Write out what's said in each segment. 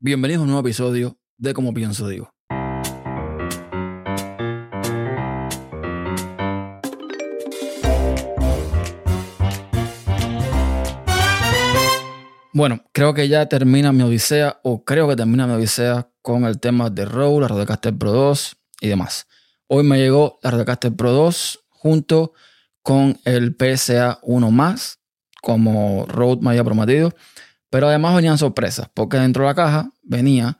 Bienvenidos a un nuevo episodio de Como Pienso Digo. Bueno, creo que ya termina mi odisea, o creo que termina mi odisea con el tema de Rode, la Rodecaster Pro 2 y demás. Hoy me llegó la Rodecaster Pro 2 junto con el PSA 1 más, como Rode me había prometido. Pero además venían sorpresas, porque dentro de la caja venía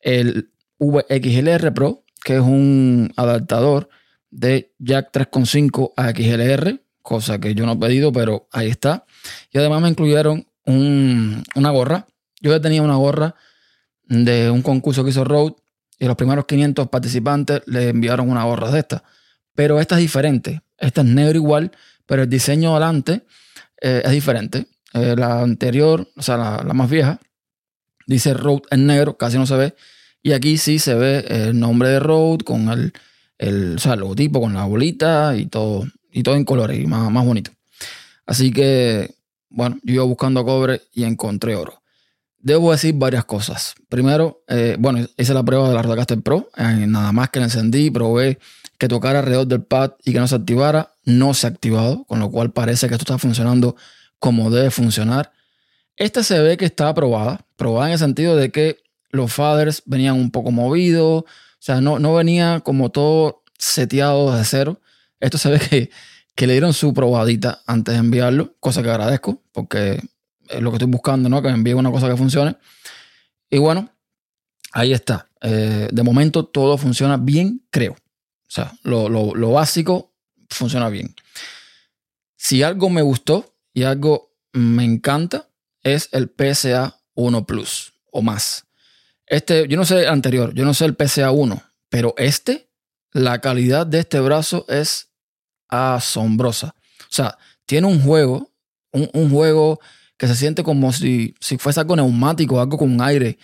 el VXLR Pro, que es un adaptador de Jack 3.5 a XLR, cosa que yo no he pedido, pero ahí está. Y además me incluyeron una gorra. Yo ya tenía una gorra de un concurso que hizo Rode y los primeros 500 participantes le enviaron una gorra de esta. Pero esta es diferente. Esta es negro igual, pero el diseño adelante eh, es diferente. Eh, la anterior, o sea, la, más vieja, dice Road en negro, casi no se ve. Y aquí sí se ve el nombre de Road con el, el, logotipo, con la bolita y todo, y todo en colores y más, más bonito. Así que, bueno, yo iba buscando cobre y encontré oro. Debo decir varias cosas. Primero, eh, bueno, hice la prueba de la Rodecaster Pro. Eh, nada más que la encendí, probé que tocara alrededor del pad y que no se activara. No se ha activado, con lo cual parece que esto está funcionando como debe funcionar. Esta se ve que está aprobada, probada en el sentido de que los faders venían un poco movidos, o sea, no, no venía como todo seteado de cero. Esto se ve que, que le dieron su probadita antes de enviarlo, cosa que agradezco, porque es lo que estoy buscando, ¿no? Que envíe una cosa que funcione. Y bueno, ahí está. Eh, de momento todo funciona bien, creo. O sea, lo, lo básico funciona bien. Si algo me gustó y algo me encanta es el PSA 1 Plus o más. Este, yo no sé el anterior, yo no sé el PSA 1, pero este, la calidad de este brazo es asombrosa. O sea, tiene un juego, un, juego que se siente como si, si fuese algo neumático, algo con aire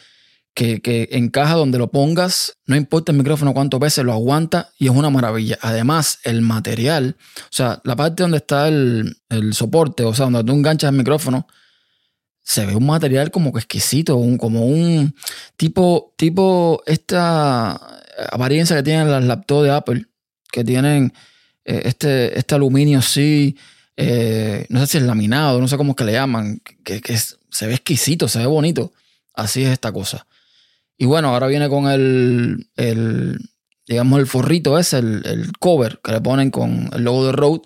que, encaja donde lo pongas, no importa el micrófono cuántas veces lo aguanta y es una maravilla. Además, el material, o sea, la parte donde está el, soporte, o sea, donde tú enganchas el micrófono, se ve un material como que exquisito, un, como un tipo, tipo esta apariencia que tienen las laptops de Apple, que tienen eh, este, este aluminio así, eh, no sé si es laminado, no sé cómo es que le llaman, que, que se ve exquisito, se ve bonito. Así es esta cosa. Y bueno, ahora viene con el, digamos, el forrito ese, el, el, cover que le ponen con el logo de Rode.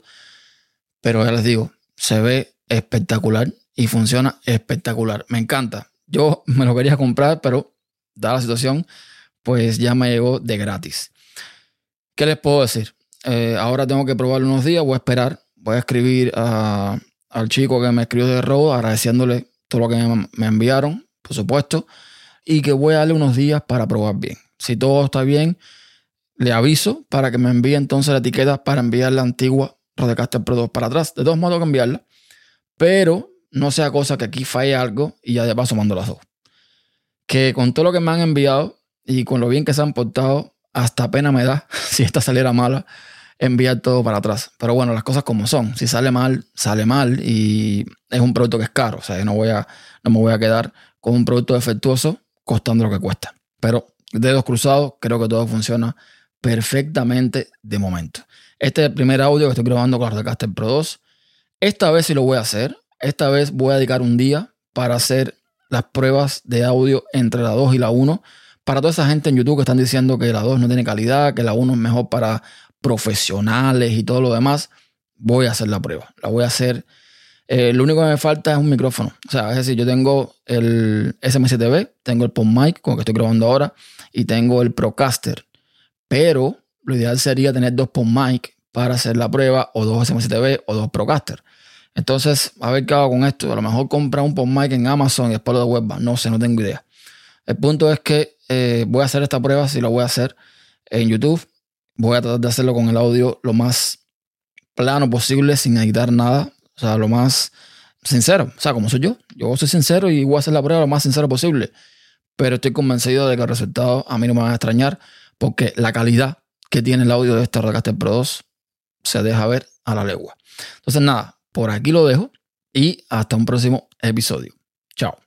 Pero ya les digo, se ve espectacular y funciona espectacular. Me encanta. Yo me lo quería comprar, pero dada la situación, pues ya me llegó de gratis. ¿Qué les puedo decir? Eh, ahora tengo que probarlo unos días, voy a esperar. Voy a escribir al chico que me escribió de Rode agradeciéndole todo lo que me enviaron, por supuesto y que voy a darle unos días para probar bien. Si todo está bien, le aviso para que me envíe entonces la etiqueta para enviar la antigua Rodecaster Pro 2 para atrás. De todos modos, tengo que enviarla. Pero no sea cosa que aquí falle algo y ya de paso mando las dos. Que con todo lo que me han enviado y con lo bien que se han portado, hasta pena me da si esta saliera mala enviar todo para atrás. Pero bueno, las cosas como son. Si sale mal, sale mal y es un producto que es caro. O sea, no, voy a, no me voy a quedar con un producto defectuoso costando lo que cuesta. Pero dedos cruzados, creo que todo funciona perfectamente de momento. Este es el primer audio que estoy grabando con la Rodecaster Pro 2. Esta vez sí lo voy a hacer. Esta vez voy a dedicar un día para hacer las pruebas de audio entre la 2 y la 1. Para toda esa gente en YouTube que están diciendo que la 2 no tiene calidad, que la 1 es mejor para profesionales y todo lo demás, voy a hacer la prueba. La voy a hacer eh, lo único que me falta es un micrófono. O sea, es decir, yo tengo el SM7B, tengo el PON Mic, con el que estoy grabando ahora, y tengo el Procaster. Pero lo ideal sería tener dos PON Mic para hacer la prueba, o dos SM7B o dos Procaster. Entonces, a ver qué hago con esto. A lo mejor comprar un PON Mic en Amazon y después lo de web. No sé, no tengo idea. El punto es que eh, voy a hacer esta prueba, si lo voy a hacer en YouTube. Voy a tratar de hacerlo con el audio lo más plano posible, sin editar nada, o sea, lo más sincero. O sea, como soy yo. Yo soy sincero y voy a hacer la prueba lo más sincero posible. Pero estoy convencido de que el resultado a mí no me va a extrañar porque la calidad que tiene el audio de este Rodecaster Pro 2 se deja ver a la legua. Entonces, nada, por aquí lo dejo y hasta un próximo episodio. Chao.